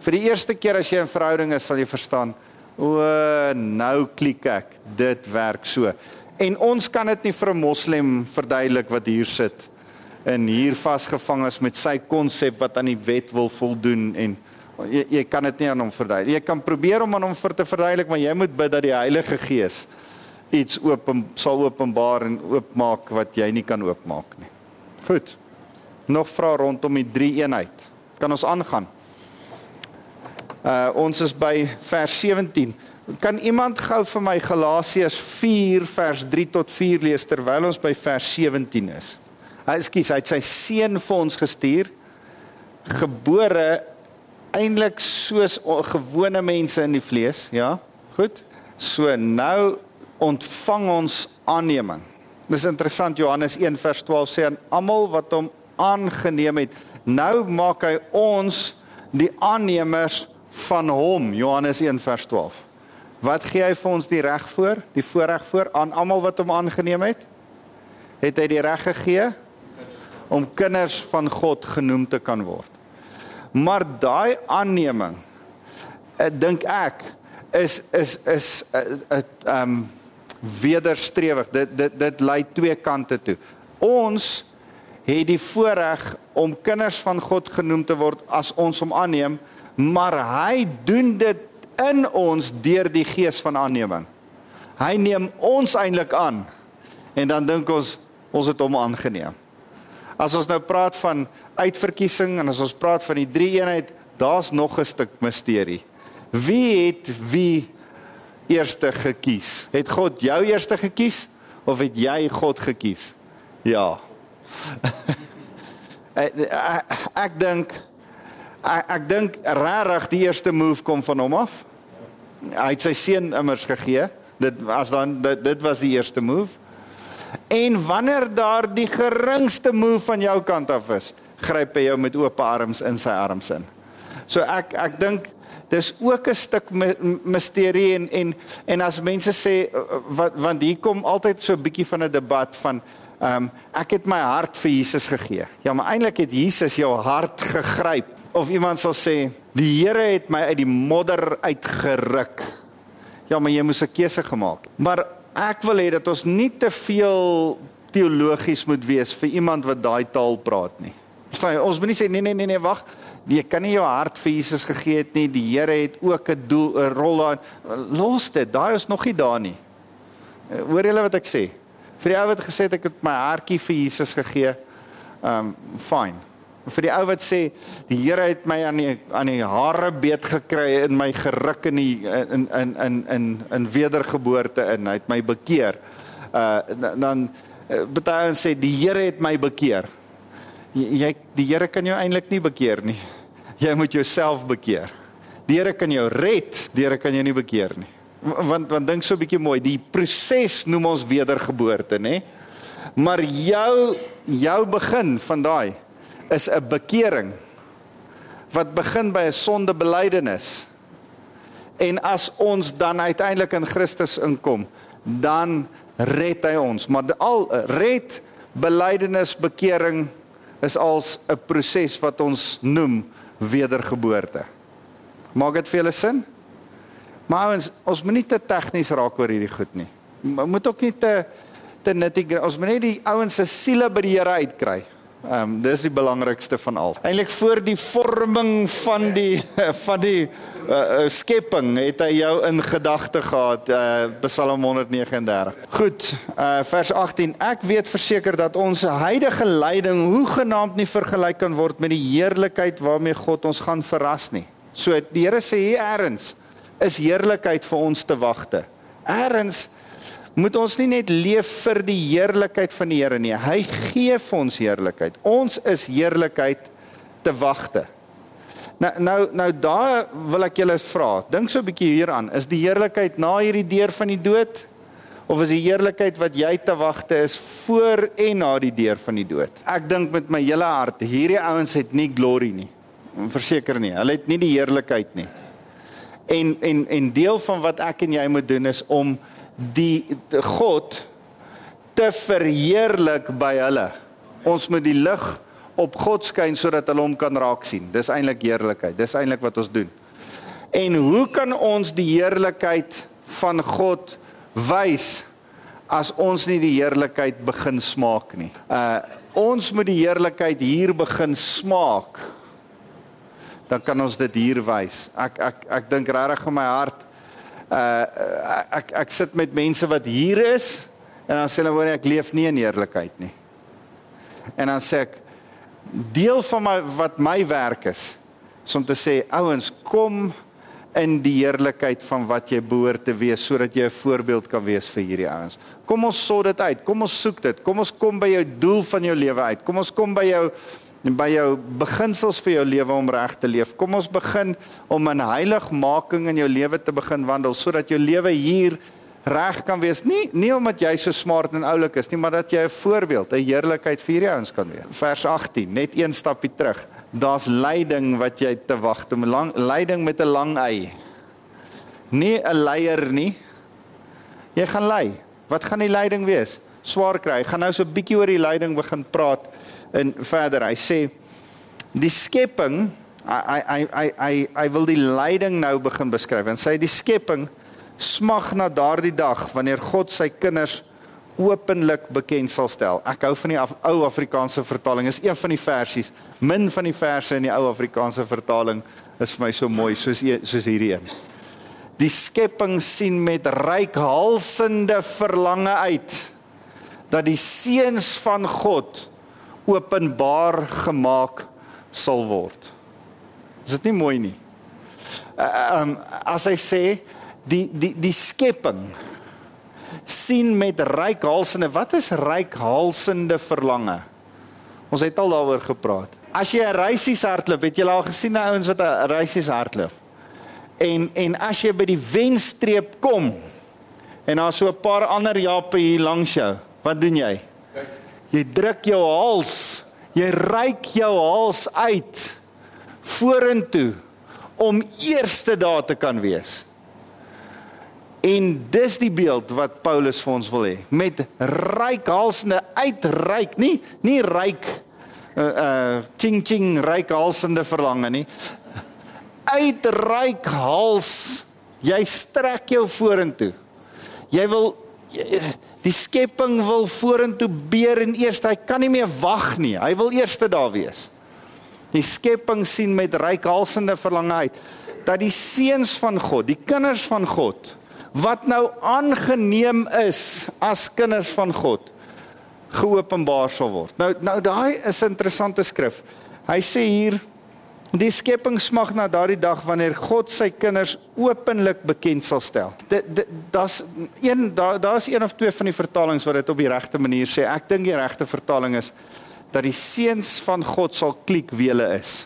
Vir die eerste keer as jy in verhouding is, sal jy verstaan O, nou klik ek. Dit werk so. En ons kan dit nie vir 'n moslem verduidelik wat hier sit en hier vasgevang is met sy konsep wat aan die wet wil voldoen en jy, jy kan dit nie aan hom verduidelik. Jy kan probeer om aan hom vir te verduidelik, maar jy moet bid dat die Heilige Gees iets open sal openbaar en oopmaak wat jy nie kan oopmaak nie. Goed. Nog vra rondom die drie eenheid. Kan ons aangaan? Uh ons is by vers 17. Kan iemand gou vir my Galasiërs 4 vers 3 tot 4 lees terwyl ons by vers 17 is? Hy skus, hy het sy seun vir ons gestuur gebore eintlik soos gewone mense in die vlees, ja? Goed. So nou ontvang ons aanneming. Dis interessant Johannes 1 vers 12 sê aan almal wat hom aangeneem het, nou maak hy ons die aannemers van hom Johannes 1 vers 12. Wat gee hy vir ons die reg voor, die voorreg voor aan almal wat hom aangeneem het? Het hy die reg gegee om kinders van God genoem te kan word. Maar daai aanneming ek eh, dink ek is is is 'n uh, um wederstrewig. Dit dit dit lei twee kante toe. Ons het die voorreg om kinders van God genoem te word as ons hom aanneem maar hy doen dit in ons deur die gees van aanneming. Hy neem ons eintlik aan en dan dink ons ons het hom aangeneem. As ons nou praat van uitverkiesing en as ons praat van die drie eenheid, daar's nog 'n stuk misterie. Wie het wie eerste gekies? Het God jou eerste gekies of het jy God gekies? Ja. ek dink ek, dink regtig die eerste move kom van hom af. Hy het sy seun immers gegee. Dit was dan dit, dit was die eerste move. En wanneer daar die geringste move van jou kant af is, gryp hy jou met oop arms in sy arms in. So ek ek dink dis ook 'n stuk misterie en en en as mense sê wat want hier kom altyd so 'n bietjie van 'n debat van ehm um, ek het my hart vir Jesus gegee. Ja, maar eintlik het Jesus jou hart gegryp of iemand sal sê die Here het my uit die modder uitgeruk. Ja, maar jy moes 'n keuse gemaak. Maar ek wil hê dat ons nie te veel teologies moet wees vir iemand wat daai taal praat nie. Verstaan jy? Ons moet nie sê nee nee nee nee wag. Jy kan nie jou hart vir Jesus gegee het nie. Die Here het ook 'n doel 'n rol daar. Los dit. Daai is nog nie daar nie. Hoor julle wat ek sê? Vir die ou wat gesê het ek het my hartjie vir Jesus gegee. Um fine vir die ou wat sê die Here het my aan die aan die hare beet gekry in my geruk in die in in in in in wedergeboorte in hy het my bekeer. Uh dan uh, baie sê die Here het my bekeer. Jy die Here kan jou eintlik nie bekeer nie. Jy moet jouself bekeer. Die Here kan jou red, die Here kan jou nie bekeer nie. Want want dink so 'n bietjie mooi, die proses noem ons wedergeboorte, nê? Maar jou jou begin van daai is 'n bekering wat begin by 'n sondebelydenis. En as ons dan uiteindelik in Christus inkom, dan red hy ons. Maar al red, belydenis, bekering is als 'n proses wat ons noem wedergeboorte. Maak dit vir julle sin? Maar ons ons moet nie te tegnies raak oor hierdie goed nie. Moet ook nie te te nitty ons moet net die ouens se siele by die Here uitkry. Ehm um, dis die belangrikste van al. Eilik voor die vorming van die van die uh, uh, skepping het hy jou in gedagte gehad. Uh, Psalm 139. Goed, uh, vers 18. Ek weet verseker dat ons huidige lyding hoegenaamd nie vergelyk kan word met die heerlikheid waarmee God ons gaan verras nie. So die Here sê hier eers is heerlikheid vir ons te wagte. Eers moet ons nie net leef vir die heerlikheid van die Here nie. Hy gee vir ons heerlikheid. Ons is heerlikheid te wagte. Nou nou nou daar wil ek julle vra. Dink so 'n bietjie hieraan. Is die heerlikheid na hierdie deur van die dood of is die heerlikheid wat jy te wagte is voor en na die deur van die dood? Ek dink met my hele hart, hierdie ouens het nie glory nie. Verseker nie. Hulle het nie die heerlikheid nie. En en en deel van wat ek en jy moet doen is om die, die God te verheerlik by hulle. Ons moet die lig op God skyn sodat hulle hom kan raak sien. Dis eintlik heerlikheid. Dis eintlik wat ons doen. En hoe kan ons die heerlikheid van God wys as ons nie die heerlikheid begin smaak nie? Uh ons moet die heerlikheid hier begin smaak. Dan kan ons dit hier wys. Ek ek ek dink regtig in my hart uh ek ek sit met mense wat hier is en dan sê hulle hoor ek leef nie in eerlikheid nie. En dan sê ek deel van my wat my werk is is om te sê ouens kom in die heerlikheid van wat jy behoort te wees sodat jy 'n voorbeeld kan wees vir hierdie ouens. Kom ons sort dit uit. Kom ons soek dit. Kom ons kom by jou doel van jou lewe uit. Kom ons kom by jou by jou beginsels vir jou lewe om reg te leef. Kom ons begin om in heiligmaking in jou lewe te begin wandel sodat jou lewe hier reg kan wees. Nie nie omdat jy so smart en oulik is nie, maar dat jy 'n voorbeeld, 'n heerlikheid vir hierdie ouens kan wees. Vers 18, net een stapie terug. Daar's lyding wat jy te wag, 'n lang lyding met 'n lang y. Nie 'n leier nie. Jy gaan ly. Wat gaan die lyding wees? Swaar kry. Ek gaan nou so 'n bietjie oor die lyding begin praat en verder hy sê die skepping hy hy hy hy hy wil die lyding nou begin beskryf en sê die skepping smag na daardie dag wanneer God sy kinders openlik bekend sal stel. Ek hou van die Af ou Afrikaanse vertaling. Is een van die versies. Min van die verse in die ou Afrikaanse vertaling is vir my so mooi soos e, soos hierdie een. Die skepping sien met reikhalsende verlange uit dat die seuns van God openbaar gemaak sal word. Is dit nie mooi nie? Ehm um, as hy sê die die die skepping sien met reikhalsende wat is reikhalsende verlange? Ons het al daaroor gepraat. As jy 'n reisies hardloop, het jy al gesien ouens wat 'n reisies hardloop? En en as jy by die wenstreep kom en daar so 'n paar ander jappe hier langs jou, wat doen jy? Jy druk jou hals, jy reik jou hals uit vorentoe om eerste daar te kan wees. En dis die beeld wat Paulus vir ons wil hê, met ryk halsende uitreik, nie nie ryk uh uh ching ching ryk halsende verlange nie. Uitreik hals, jy strek jou vorentoe. Jy wil Die skepping wil vorentoe beer en eers hy kan nie meer wag nie. Hy wil eers daar wees. Die skepping sien met reikhalsende verlange uit dat die seuns van God, die kinders van God wat nou aangeneem is as kinders van God geopenbaar sal word. Nou nou daai is 'n interessante skrif. Hy sê hier Die skepping smag na daardie dag wanneer God sy kinders openlik bekend sal stel. Daar's een daar's da een of twee van die vertalings wat dit op die regte manier sê. Ek dink die regte vertaling is dat die seuns van God sal kliek wie hulle is.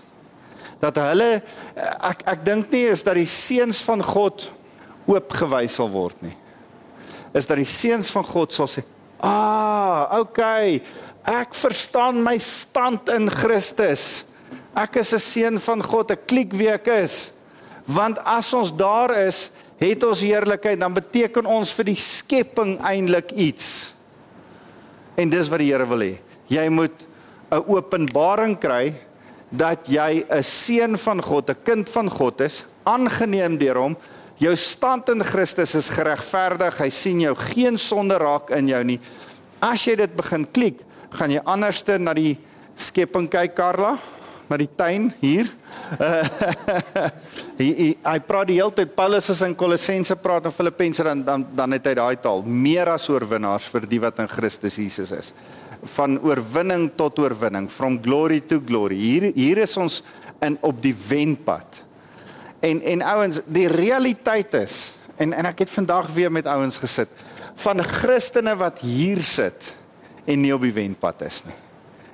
Dat hulle ek ek dink nie is dat die seuns van God oopgewys sal word nie. Is dat die seuns van God sal sê, "Ah, okay. Ek verstaan my stand in Christus. Ek is 'n seun van God, 'n klik wie ek is." Want as ons daar is, het ons heerlikheid, dan beteken ons vir die skepping eintlik iets. En dis wat die Here wil hê. Jy moet 'n openbaring kry dat jy 'n seun van God, 'n kind van God is, aangeneem deur hom. Jou stand in Christus is geregverdig. Hy sien jou geen sonde raak in jou nie. As jy dit begin klik, gaan jy anderste na die skepping kyk, Karla na die tuin hier. hy, hy hy praat die hele tyd Paulus is in Kolossense praat en Filippense dan dan dan het hy daai taal meer as oorwinnaars vir die wat in Christus Jesus is. Van oorwinning tot oorwinning, from glory to glory. Hier hier is ons in op die wenpad. En en ouens, die realiteit is en en ek het vandag weer met ouens gesit van Christene wat hier sit en nie op die wenpad is nie.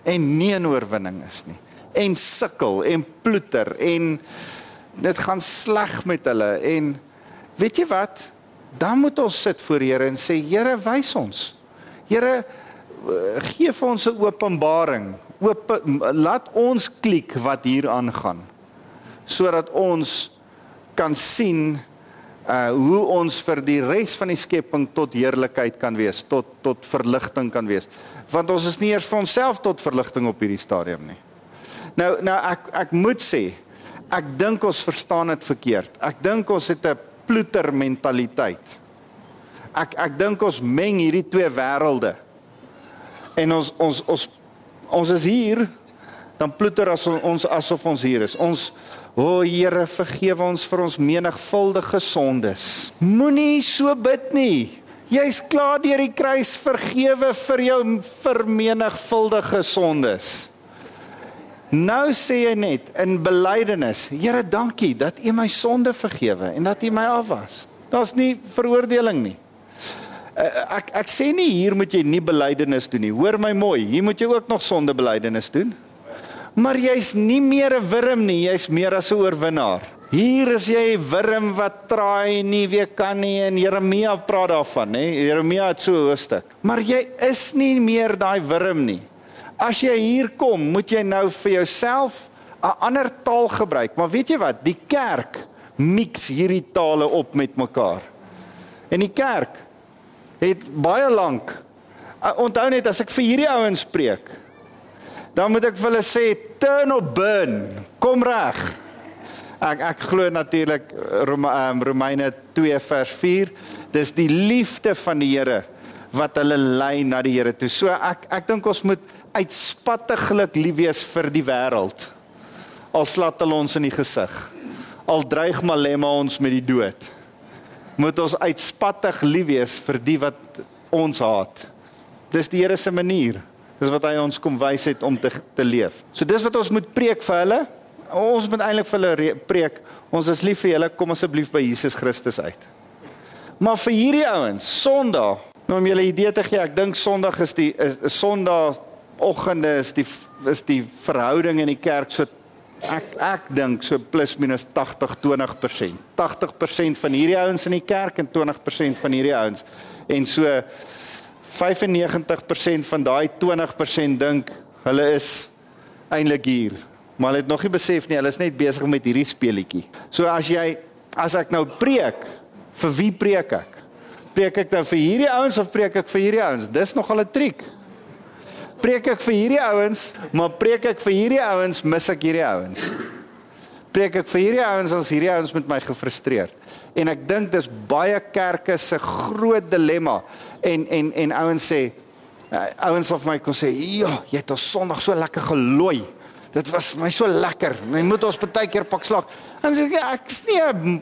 En nie in oorwinning is nie en sukkel en ploeter en dit gaan sleg met hulle en weet jy wat? Dan moet ons sit voor Here en sê Here wys ons. Here gee vir ons 'n openbaring. Oop laat ons klik wat hier aangaan sodat ons kan sien uh hoe ons vir die res van die skepping tot heerlikheid kan wees tot tot verligting kan wees. Want ons is nie eers vir onsself tot verligting op hierdie stadium nie Nou nou ek ek moet sê ek dink ons verstaan dit verkeerd. Ek dink ons het 'n ploeter mentaliteit. Ek ek dink ons meng hierdie twee wêrelde. En ons ons ons ons is hier dan ploeter as ons asof ons hier is. Ons o oh, Here vergewe ons vir ons menigvuldige sondes. Moenie so bid nie. Jy's klaar deur die kruis vergewe vir jou vermenigvuldige sondes. Nou sê jy net in belydenis, Here, dankie dat U my sonde vergewe en dat U my afwas. Daar's nie veroordeling nie. Eh, ek ek sê nie hier moet jy nie belydenis doen nie. Hoor my mooi, hier moet jy ook nog sonde belydenis doen. Maar jy's nie meer 'n wurm nie, jy's meer as 'n oorwinnaar. Hier is jy 'n wurm wat traai nie weer kan nie en Jeremia praat daarvan, nê? Jeremia het so 'n hoofstuk. Maar jy is nie meer daai wurm nie. As jy hier kom, moet jy nou vir jouself 'n ander taal gebruik. Maar weet jy wat? Die kerk mix hierdie tale op met mekaar. En die kerk het baie lank onthou net as ek vir hierdie ouens preek, dan moet ek vir hulle sê turn or burn. Kom reg. Ek ek glo natuurlik Rome, um, Romeine 2 vers 4. Dis die liefde van die Here wat hulle lei na die Here toe. So ek ek dink ons moet uitspattiglik lief wees vir die wêreld. Al slat hulle ons in die gesig. Al dreig Malema ons met die dood. Moet ons uitspattig lief wees vir die wat ons haat. Dis die Here se manier. Dis wat hy ons kom wys het om te te leef. So dis wat ons moet preek vir hulle. Ons moet eintlik vir hulle preek. Ons is lief vir julle. Kom asseblief by Jesus Christus uit. Maar vir hierdie ouens, Sondag, nou om julle idee te gee, ek dink Sondag is die is, is Sondag oggende is die is die verhouding in die kerk so ek ek dink so plus minus 80 20%. 80% van hierdie ouens in die kerk en 20% van hierdie ouens. En so 95% van daai 20% dink hulle is eintlik hier. Maar hulle het nog nie besef nie, hulle is net besig met hierdie speletjie. So as jy as ek nou preek, vir wie preek ek? Preek ek nou vir hierdie ouens of preek ek vir hierdie ouens? Dis nog al 'n triek preek ek vir hierdie ouens, maar preek ek vir hierdie ouens, mis ek hierdie ouens. Preek ek vir hierdie ouens as hierdie ouens met my gefrustreerd. En ek dink dis baie kerke se groot dilemma. En en en ouens sê uh, ouens of my kon sê, "Ja, jy het ons Sondag so lekker gelooi." Dit was vir my so lekker. Jy moet ons baie keer pak slag. En sê ek ek's nie 'n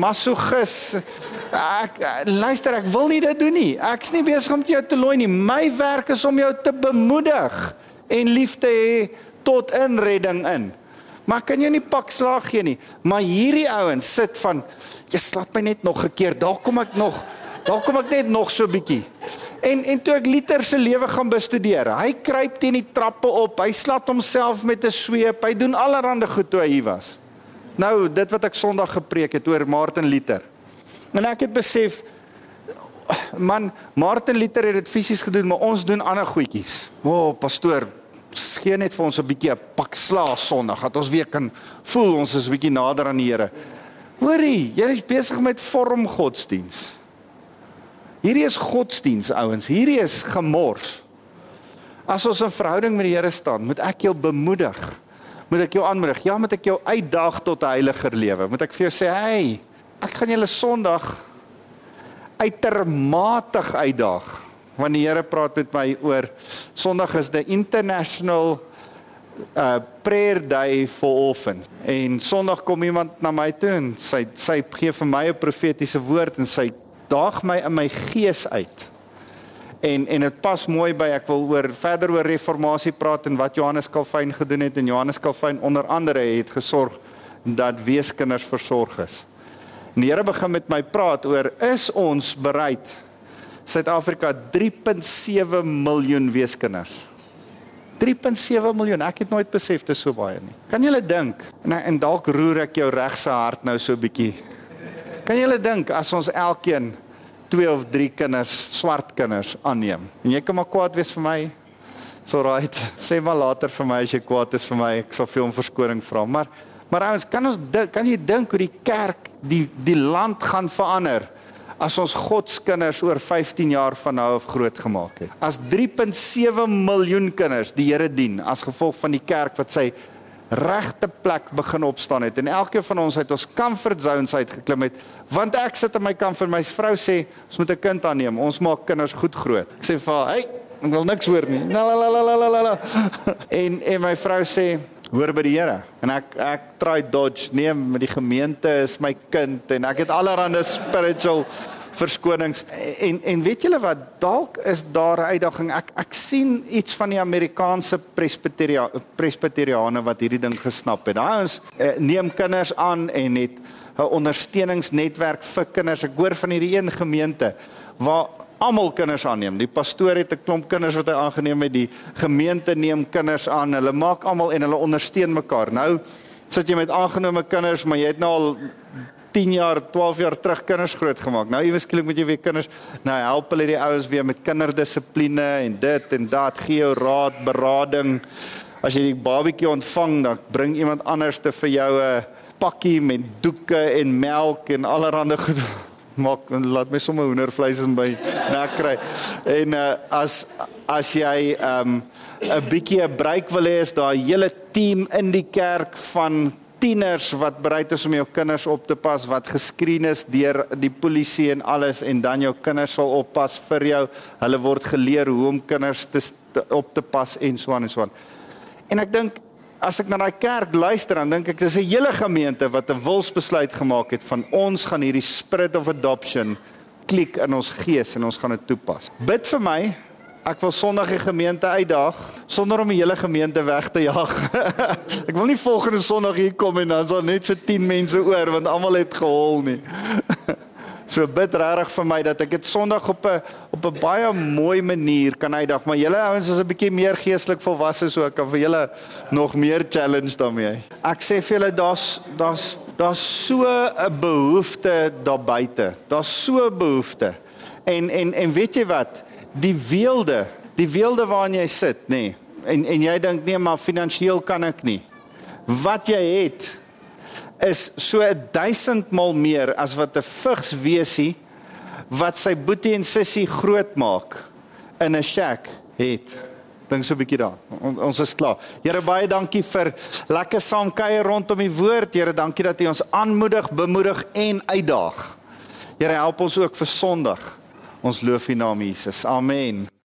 masogis. Ek luister, ek wil nie dit doen nie. Ek's nie besig om jou te looi nie. My werk is om jou te bemoedig en lief te hê tot inredding in. Maar kan jy nie pak slag gee nie. Maar hierdie ouens sit van jy slaat my net nog 'n keer. Daar kom ek nog. Daar kom ek net nog so bietjie. En en toe ek Liter se lewe gaan bestudeer, hy kruip teen die trappe op, hy slat homself met 'n sweep, hy doen allerlei goed toe hy hier was. Nou, dit wat ek Sondag gepreek het oor Martin Luther. En ek het besef man, Martin Luther het dit fisies gedoen, maar ons doen ander goedjies. O, oh, pastoor, gee net vir ons 'n bietjie 'n pak slaag Sondag dat ons weer kan voel ons is 'n bietjie nader aan die Here. Hoorie, jy is besig met vorm godsdiens. Hierdie is godsdiens ouens, hierdie is gemors. As ons 'n verhouding met die Here staan, moet ek jou bemoedig. Moet ek jou aanmoedig? Ja, moet ek jou uitdaag tot 'n heiliger lewe? Moet ek vir jou sê, "Hey, ek gaan julle Sondag uitermatig uitdaag." Want die Here praat met my oor Sondag is the international uh prayer day for orphans. En Sondag kom iemand na my toe en sy sy gee vir my 'n profetiese woord en sy daag my in my gees uit. En en dit pas mooi by ek wil oor verder oor reformatie praat en wat Johannes Calvin gedoen het en Johannes Calvin onder andere het gesorg dat weeskinders versorg is. En die Here begin met my praat oor is ons bereid Suid-Afrika 3.7 miljoen weeskinders 3.7 miljoen. Ek het nooit besef dit is so baie nie. Kan jy dink? En en dalk roer ek jou regse hart nou so bietjie. Kan jy dink as ons elkeen 2 of 3 kinders, swart kinders aanneem? En jy kan maar kwaad wees vir my. So right. Sê maar later vir my as jy kwaad is vir my. Ek sal vir hom verskoning vra. Maar maar ouens, kan ons kan jy dink hoe die kerk die die land gaan verander? as ons God se kinders oor 15 jaar van nou af groot gemaak het. As 3.7 miljoen kinders die Here dien as gevolg van die kerk wat sy regte plek begin opstaan het. En elkeen van ons uit ons comfort zones uitgeklim het want ek sit in my comfort my vrou sê ons moet 'n kind aanneem. Ons maak kinders goed groot. Ek sê vir haar hey ek wil niks hoor nie. En en my vrou sê hoor by die Here. En ek ek try dodge nee met die gemeente is my kind en ek het allerlei spiritual verskonings en en weet julle wat dalk is daar 'n uitdaging ek ek sien iets van die Amerikaanse presbyteria presbyteriane wat hierdie ding gesnap het daai ons eh, neem kinders aan en het 'n ondersteuningsnetwerk vir kinders ek hoor van hierdie een gemeente waar almal kinders aanneem. Die pastoor het 'n klomp kinders wat hy aangeneem het. Die gemeente neem kinders aan. Hulle maak almal en hulle ondersteun mekaar. Nou sit jy met aangenome kinders, maar jy het nou al 10 jaar, 12 jaar terug kinders groot gemaak. Nou iewes skielik moet jy weer kinders nou help hulle die ouens weer met kinderdissipline en dit en dat, gee jou raad, berading. As jy die babatjie ontvang, dan bring iemand anders te vir jou 'n pakkie met doeke en melk en allerlei goed maak laat my sommer hoendervleis in my nek kry. En uh, as as jy 'n um, bietjie 'n breek wil hê is daar 'n hele team in die kerk van tieners wat bereid is om jou kinders op te pas wat geskreen is deur die polisie en alles en dan jou kinders sal oppas vir jou. Hulle word geleer hoe om kinders te, te op te pas en so aan en so aan. En ek dink as ek na daai kerk luister dan dink ek dis 'n hele gemeente wat 'n wilsbesluit gemaak het van ons gaan hierdie spirit of adoption klik in ons gees en ons gaan dit toepas. Bid vir my. Ek wil Sondag die gemeente uitdaag sonder om die hele gemeente weg te jaag. ek wil nie volgende Sondag hier kom en dan is daar net so 10 mense oor want almal het gehol nie. So bid regtig vir my dat ek dit Sondag op 'n op 'n baie mooi manier kan uitdag, maar julle ouens is 'n bietjie meer geestelik volwasse so ek kan vir julle nog meer challenge daarmee. Ek sê vir julle daar's daar's daar's so 'n behoefte daar buite. Daar's so 'n behoefte. En en en weet jy wat? Die weelde, die weelde waarin jy sit, nê. Nee, en en jy dink nee, maar finansiëel kan ek nie. Wat jy het is so 1000 mal meer as wat 'n vigswesie wat sy boetie en sussie groot maak in 'n shack het. Dink so 'n bietjie daar. On, ons is klaar. Here baie dankie vir lekker saam kuier rondom die woord. Here dankie dat U ons aanmoedig, bemoedig en uitdaag. Here help ons ook vir Sondag. Ons loof U naam Jesus. Amen.